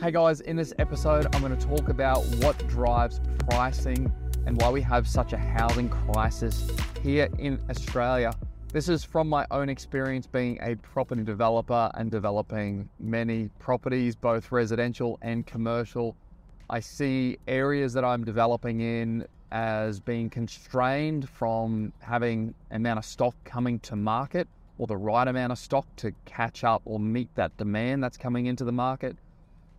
Hey guys, in this episode, I'm going to talk about what drives pricing and why we have such a housing crisis here in Australia. This is from my own experience being a property developer and developing many properties, both residential and commercial. I see areas that I'm developing in as being constrained from having amount of stock coming to market or the right amount of stock to catch up or meet that demand that's coming into the market.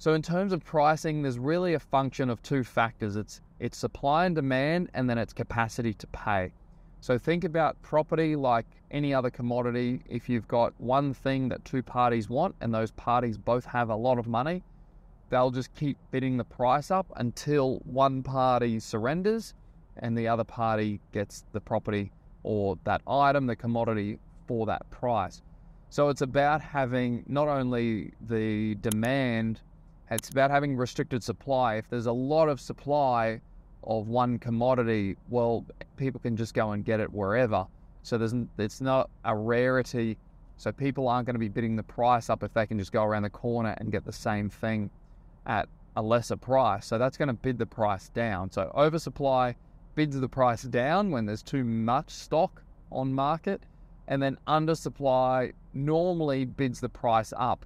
So in terms of pricing, there's really a function of two factors. It's it's supply and demand and then it's capacity to pay. So think about property like any other commodity. If you've got one thing that two parties want and those parties both have a lot of money, they'll just keep bidding the price up until one party surrenders and the other party gets the property or that item, the commodity for that price. So it's about having not only the demand it's about having restricted supply. If there's a lot of supply of one commodity, well, people can just go and get it wherever. So there's it's not a rarity. So people aren't going to be bidding the price up if they can just go around the corner and get the same thing at a lesser price. So that's going to bid the price down. So oversupply bids the price down when there's too much stock on market, and then undersupply normally bids the price up.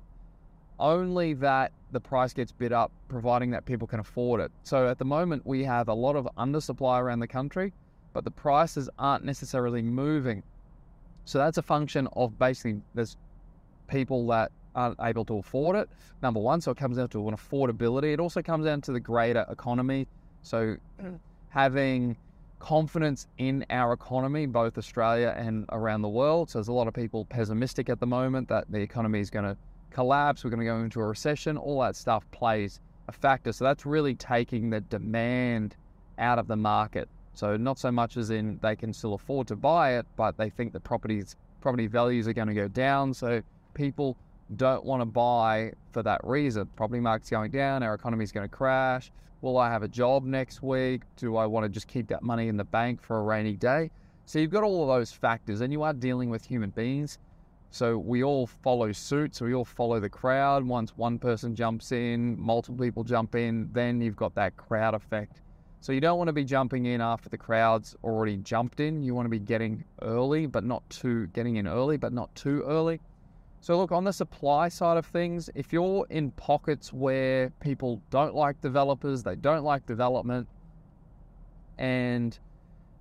Only that the price gets bid up, providing that people can afford it. So at the moment, we have a lot of undersupply around the country, but the prices aren't necessarily moving. So that's a function of basically there's people that aren't able to afford it. Number one, so it comes down to an affordability. It also comes down to the greater economy. So having confidence in our economy, both Australia and around the world. So there's a lot of people pessimistic at the moment that the economy is going to collapse, we're going to go into a recession, all that stuff plays a factor. So that's really taking the demand out of the market. So not so much as in they can still afford to buy it, but they think the properties property values are going to go down. So people don't want to buy for that reason. Property market's going down, our economy's going to crash. Will I have a job next week? Do I want to just keep that money in the bank for a rainy day? So you've got all of those factors, and you are dealing with human beings. So we all follow suit. So we all follow the crowd. Once one person jumps in, multiple people jump in, then you've got that crowd effect. So you don't want to be jumping in after the crowd's already jumped in. You want to be getting early, but not too getting in early, but not too early. So look on the supply side of things, if you're in pockets where people don't like developers, they don't like development, and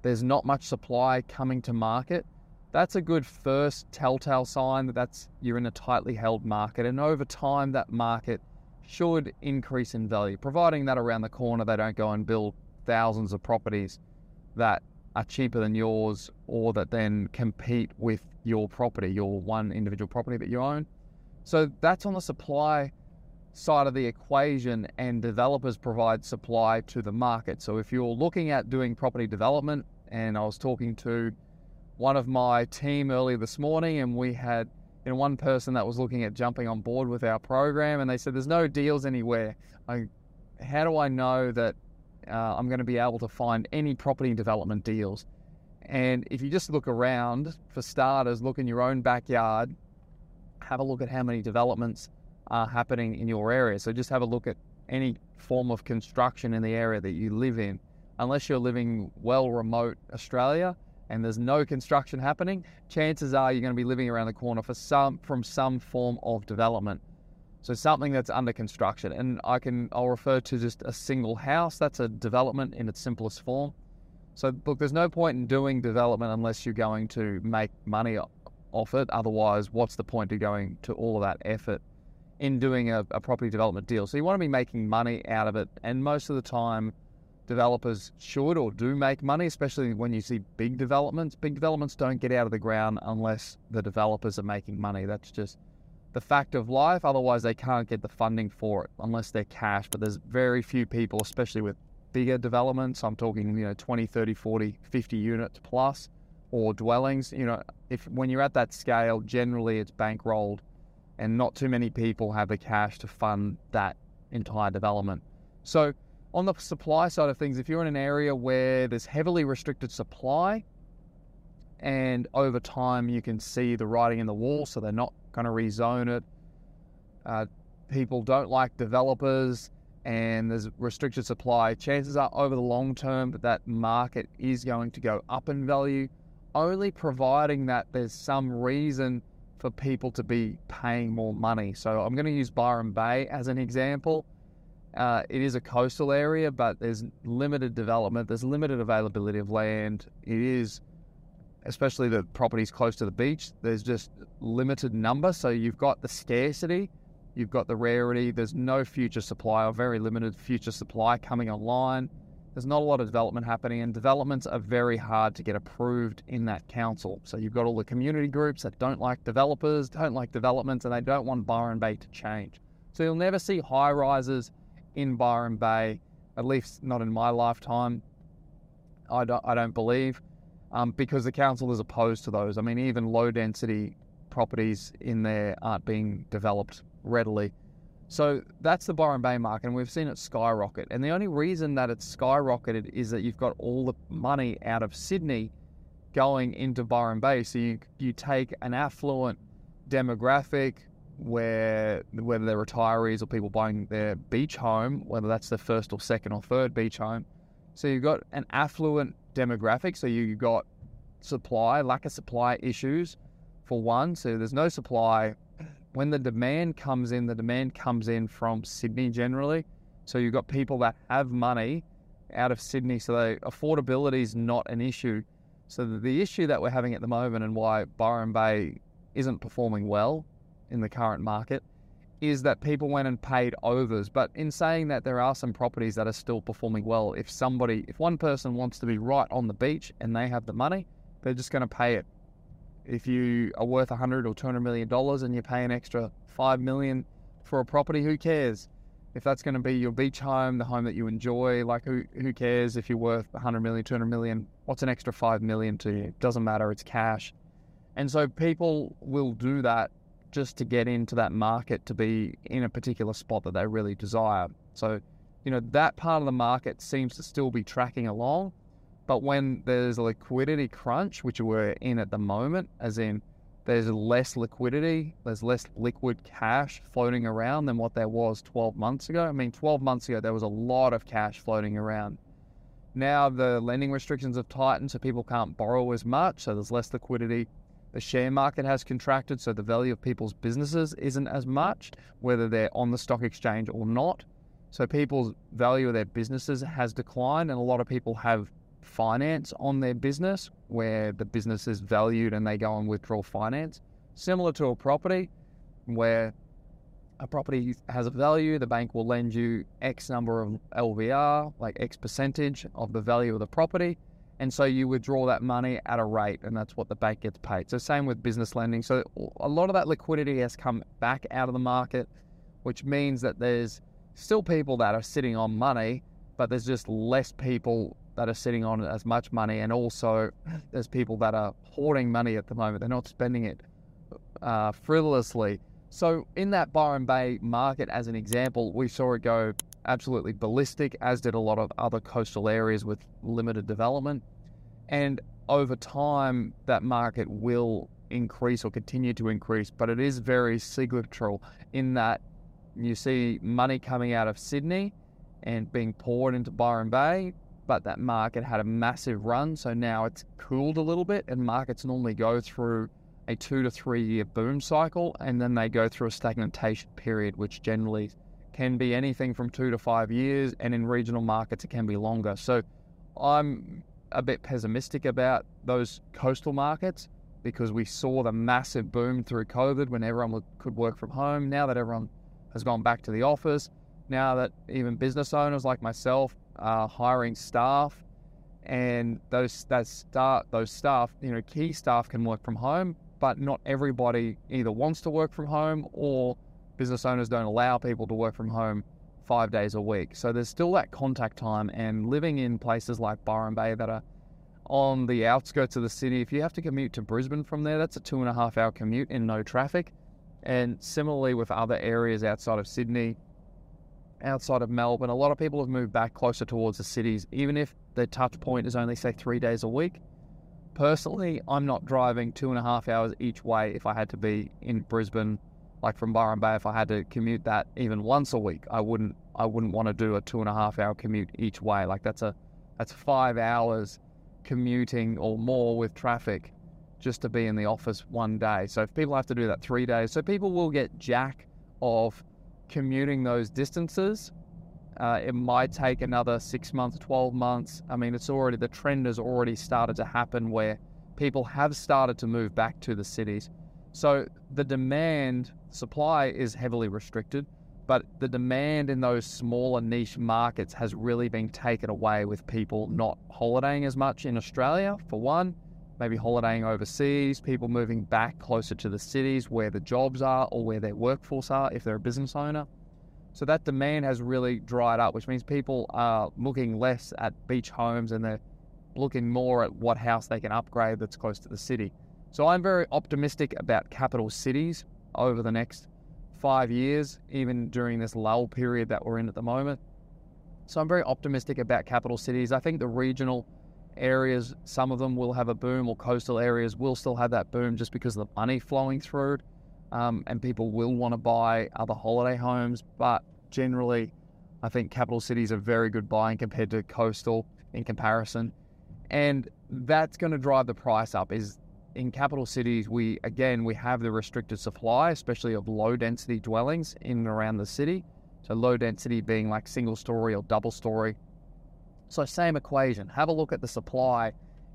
there's not much supply coming to market, that's a good first telltale sign that that's you're in a tightly held market and over time that market should increase in value providing that around the corner they don't go and build thousands of properties that are cheaper than yours or that then compete with your property your one individual property that you own. So that's on the supply side of the equation and developers provide supply to the market. So if you're looking at doing property development and I was talking to one of my team earlier this morning, and we had you know, one person that was looking at jumping on board with our program, and they said, "There's no deals anywhere. I, how do I know that uh, I'm going to be able to find any property development deals?" And if you just look around, for starters, look in your own backyard, have a look at how many developments are happening in your area. So just have a look at any form of construction in the area that you live in. Unless you're living well remote Australia, and there's no construction happening, chances are you're going to be living around the corner for some from some form of development. So something that's under construction. And I can I'll refer to just a single house. That's a development in its simplest form. So look, there's no point in doing development unless you're going to make money off it. Otherwise, what's the point of going to all of that effort in doing a, a property development deal? So you want to be making money out of it. And most of the time, developers should or do make money, especially when you see big developments. Big developments don't get out of the ground unless the developers are making money. That's just the fact of life. Otherwise, they can't get the funding for it unless they're cash. But there's very few people, especially with bigger developments. I'm talking, you know, 20, 30, 40, 50 units plus or dwellings. You know, if when you're at that scale, generally it's bankrolled and not too many people have the cash to fund that entire development. So on the supply side of things, if you're in an area where there's heavily restricted supply, and over time you can see the writing in the wall, so they're not going to rezone it. Uh, people don't like developers and there's restricted supply, chances are over the long term that that market is going to go up in value, only providing that there's some reason for people to be paying more money. So I'm going to use Byron Bay as an example. Uh, it is a coastal area, but there's limited development, there's limited availability of land. It is, especially the properties close to the beach, there's just limited number. So you've got the scarcity You've got the rarity. There's no future supply or very limited future supply coming online. There's not a lot of development happening, and developments are very hard to get approved in that council. So you've got all the community groups that don't like developers, don't like developments, and they don't want Byron Bay to change. So you'll never see high rises in Byron Bay, at least not in my lifetime. I don't, I don't believe, um, because the council is opposed to those. I mean, even low density properties in there aren't being developed readily. So that's the Byron Bay market, and we've seen it skyrocket. And the only reason that it's skyrocketed is that you've got all the money out of Sydney going into Byron Bay. So you you take an affluent demographic where whether they're retirees or people buying their beach home, whether that's the first or second or third beach home. So you've got an affluent demographic. So you've got supply, lack of supply issues for one. So there's no supply when the demand comes in, the demand comes in from Sydney generally. So you've got people that have money out of Sydney, so affordability is not an issue. So the issue that we're having at the moment and why Byron Bay isn't performing well in the current market is that people went and paid overs. But in saying that, there are some properties that are still performing well. If somebody, if one person wants to be right on the beach and they have the money, they're just going to pay it if you are worth 100 or 200 million dollars and you pay an extra 5 million for a property, who cares? If that's going to be your beach home, the home that you enjoy, like who who cares if you're worth 100 million, 200 million? What's an extra 5 million to you? It doesn't matter, it's cash. And so people will do that just to get into that market to be in a particular spot that they really desire. So, you know, that part of the market seems to still be tracking along but when there's a liquidity crunch, which we're in at the moment, as in there's less liquidity, there's less liquid cash floating around than what there was 12 months ago. I mean, 12 months ago, there was a lot of cash floating around. Now the lending restrictions have tightened, so people can't borrow as much, so there's less liquidity. The share market has contracted, so the value of people's businesses isn't as much, whether they're on the stock exchange or not. So people's value of their businesses has declined, and a lot of people have finance on their business where the business is valued and they go and withdraw finance. Similar to a property where a property has a value, the bank will lend you X number of LVR, like X percentage of the value of the property. And so you withdraw that money at a rate, and that's what the bank gets paid. So, same with business lending. So, a lot of that liquidity has come back out of the market, which means that there's still people that are sitting on money, but there's just less people that are sitting on as much money, and also there's people that are hoarding money at the moment. They're not spending it uh, frivolously. So, in that Byron Bay market, as an example, we saw it go absolutely ballistic, as did a lot of other coastal areas with limited development. And over time, that market will increase or continue to increase, but it is very cyclical in that you see money coming out of Sydney and being poured into Byron Bay, but that market had a massive run. So now it's cooled a little bit, and markets normally go through a two to three year boom cycle, and then they go through a stagnation period, which generally can be anything from two to five years, and in regional markets, it can be longer. So I'm a bit pessimistic about those coastal markets because we saw the massive boom through COVID when everyone could work from home. Now that everyone has gone back to the office, now that even business owners like myself are hiring staff, and those that start those staff, you know, key staff can work from home, but not everybody either wants to work from home or business owners don't allow people to work from home five days a week. So there's still that contact time, and living in places like Byron Bay that are on the outskirts of the city, if you have to commute to Brisbane from there, that's a two and a half hour commute in no traffic. And similarly with other areas outside of Sydney, outside of Melbourne, a lot of people have moved back closer towards the cities, even if their touch point is only, say, three days a week. Personally, I'm not driving two and a half hours each way if I had to be in Brisbane Like from Byron Bay, if I had to commute that even once a week, I wouldn't I wouldn't want to do a two and a half hour commute each way. Like that's a that's five hours commuting or more with traffic just to be in the office one day. So if people have to do that three days, so people will get jack of commuting those distances. Uh, it might take another six months, 12 months. I mean, it's already, the trend has already started to happen where people have started to move back to the cities. So the demand, supply is heavily restricted, but the demand in those smaller niche markets has really been taken away with people not holidaying as much in Australia, for one maybe holidaying overseas, people moving back closer to the cities where the jobs are or where their workforce are if they're a business owner. So that demand has really dried up, which means people are looking less at beach homes and they're looking more at what house they can upgrade that's close to the city. So I'm very optimistic about capital cities over the next five years, even during this lull period that we're in at the moment. So I'm very optimistic about capital cities. I think the regional areas, some of them will have a boom, or coastal areas will still have that boom just because of the money flowing through, um, and people will want to buy other holiday homes. But generally, I think capital cities are very good buying compared to coastal in comparison, and that's going to drive the price up. Is in capital cities, we again we have the restricted supply, especially of low density dwellings in and around the city. So low density being like single story or double story so, same equation. Have a look at the supply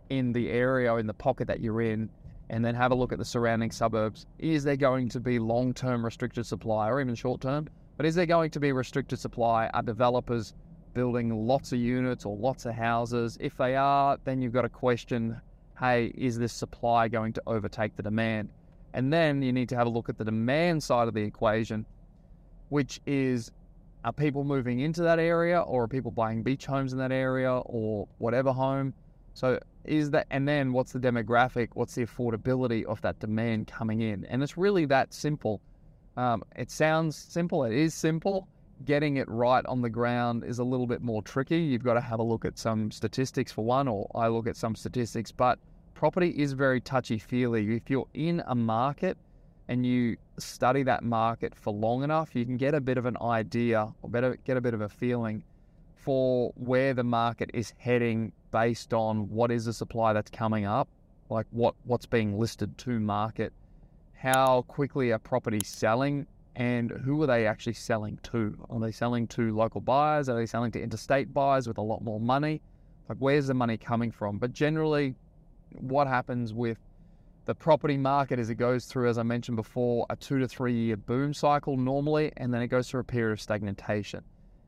in the area or in the pocket that you're in, and then have a look at the surrounding suburbs. Is there going to be long term restricted supply or even short term? But is there going to be restricted supply? Are developers building lots of units or lots of houses? If they are, then you've got to question hey, is this supply going to overtake the demand? And then you need to have a look at the demand side of the equation, which is are people moving into that area or are people buying beach homes in that area or whatever home? So is that and then what's the demographic? What's the affordability of that demand coming in? And it's really that simple. Um, it sounds simple. It is simple. Getting it right on the ground is a little bit more tricky. You've got to have a look at some statistics for one, or I look at some statistics. But property is very touchy feely. If you're in a market and you study that market for long enough, you can get a bit of an idea or better get a bit of a feeling for where the market is heading based on what is the supply that's coming up, like what, what's being listed to market, how quickly are properties selling, and who are they actually selling to? Are they selling to local buyers? Are they selling to interstate buyers with a lot more money? Like, where's the money coming from? But generally, what happens with the property market as it goes through, as I mentioned before, a two to three year boom cycle normally, and then it goes through a period of stagnation.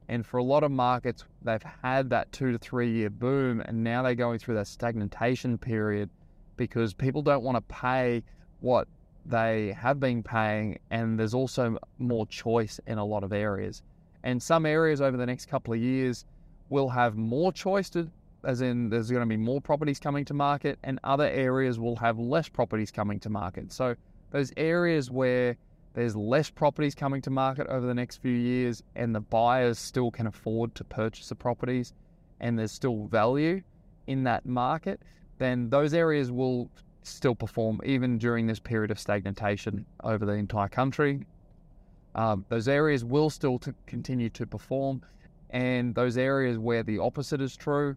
And for a lot of markets, they've had that two to three year boom, and now they're going through that stagnation period because people don't want to pay what they have been paying, and there's also more choice in a lot of areas. And some areas over the next couple of years will have more choice to as in there's going to be more properties coming to market, and other areas will have less properties coming to market. So, those areas where there's less properties coming to market over the next few years, and the buyers still can afford to purchase the properties, and there's still value in that market, then those areas will still perform even during this period of stagnation over the entire country. Um, those areas will still continue to perform, and those areas where the opposite is true,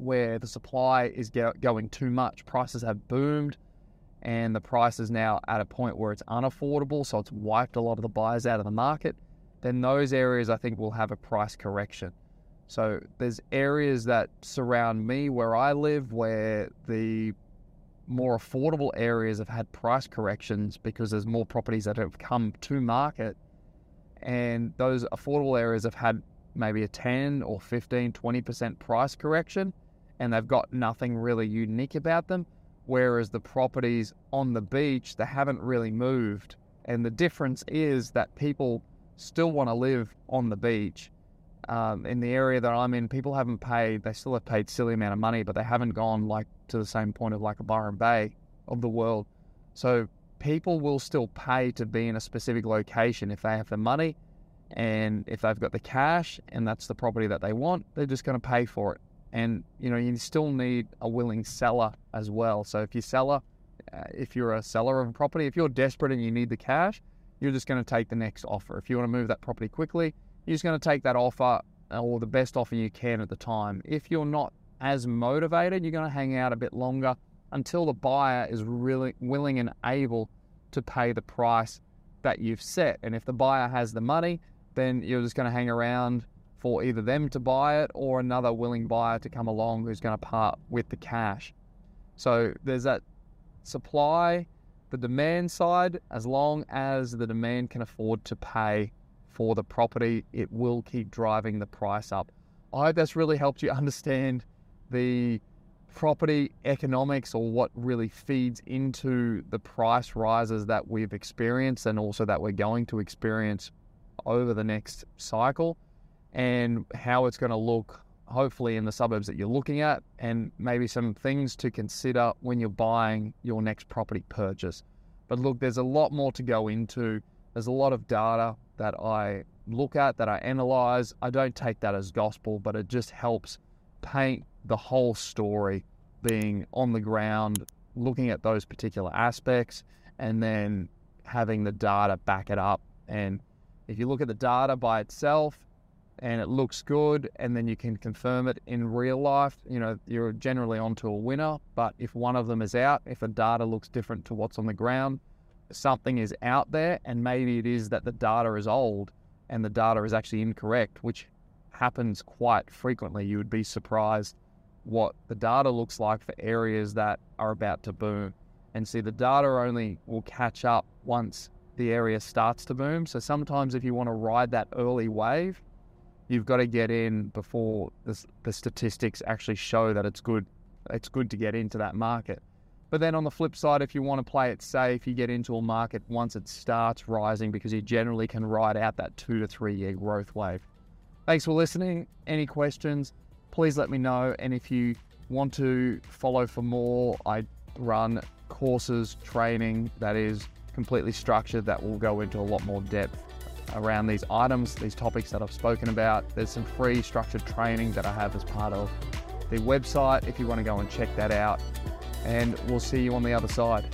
where the supply is going too much. Prices have boomed, and the price is now at a point where it's unaffordable, so it's wiped a lot of the buyers out of the market. Then those areas I think will have a price correction. So there's areas that surround me where I live where the more affordable areas have had price corrections because there's more properties that have come to market and those affordable areas have had maybe a 10 or 15 20% price correction and they've got nothing really unique about them. Whereas the properties on the beach, they haven't really moved. And the difference is that people still want to live on the beach. Um, in the area that I'm in, people haven't paid, they still have paid silly amount of money, but they haven't gone like to the same point of like a Byron Bay of the world. So people will still pay to be in a specific location if they have the money and if they've got the cash and that's the property that they want, they're just going to pay for it and you know you still need a willing seller as well. So if you seller, uh, if you're a seller of a property, if you're desperate and you need the cash, you're just going to take the next offer. If you want to move that property quickly, you're just going to take that offer or the best offer you can at the time. If you're not as motivated, you're going to hang out a bit longer until the buyer is really willing and able to pay the price that you've set. And if the buyer has the money, then you're just going to hang around for either them to buy it or another willing buyer to come along who's going to part with the cash. So there's that supply, the demand side, as long as the demand can afford to pay for the property, it will keep driving the price up. I hope that's really helped you understand the property economics or what really feeds into the price rises that we've experienced and also that we're going to experience over the next cycle and how it's going to look hopefully in the suburbs that you're looking at and maybe some things to consider when you're buying your next property purchase. But look, there's a lot more to go into. There's a lot of data that I look at, that I analyze. I don't take that as gospel, but it just helps paint the whole story being on the ground, looking at those particular aspects, and then having the data back it up. And if you look at the data by itself and it looks good, and then you can confirm it in real life, you know, you're generally onto a winner. But if one of them is out, if the data looks different to what's on the ground, something is out there, and maybe it is that the data is old and the data is actually incorrect, which happens quite frequently. You would be surprised what the data looks like for areas that are about to boom. And see, the data only will catch up once the area starts to boom. So sometimes, if you want to ride that early wave, you've got to get in before the, the statistics actually show that it's good. It's good to get into that market. But then on the flip side, if you want to play it safe, you get into a market once it starts rising because you generally can ride out that two to three year growth wave. Thanks for listening. Any questions, please let me know. And if you want to follow for more, I run courses, training that is completely structured that will go into a lot more depth around these items, these topics that I've spoken about. There's some free structured training that I have as part of the website if you want to go and check that out. And we'll see you on the other side.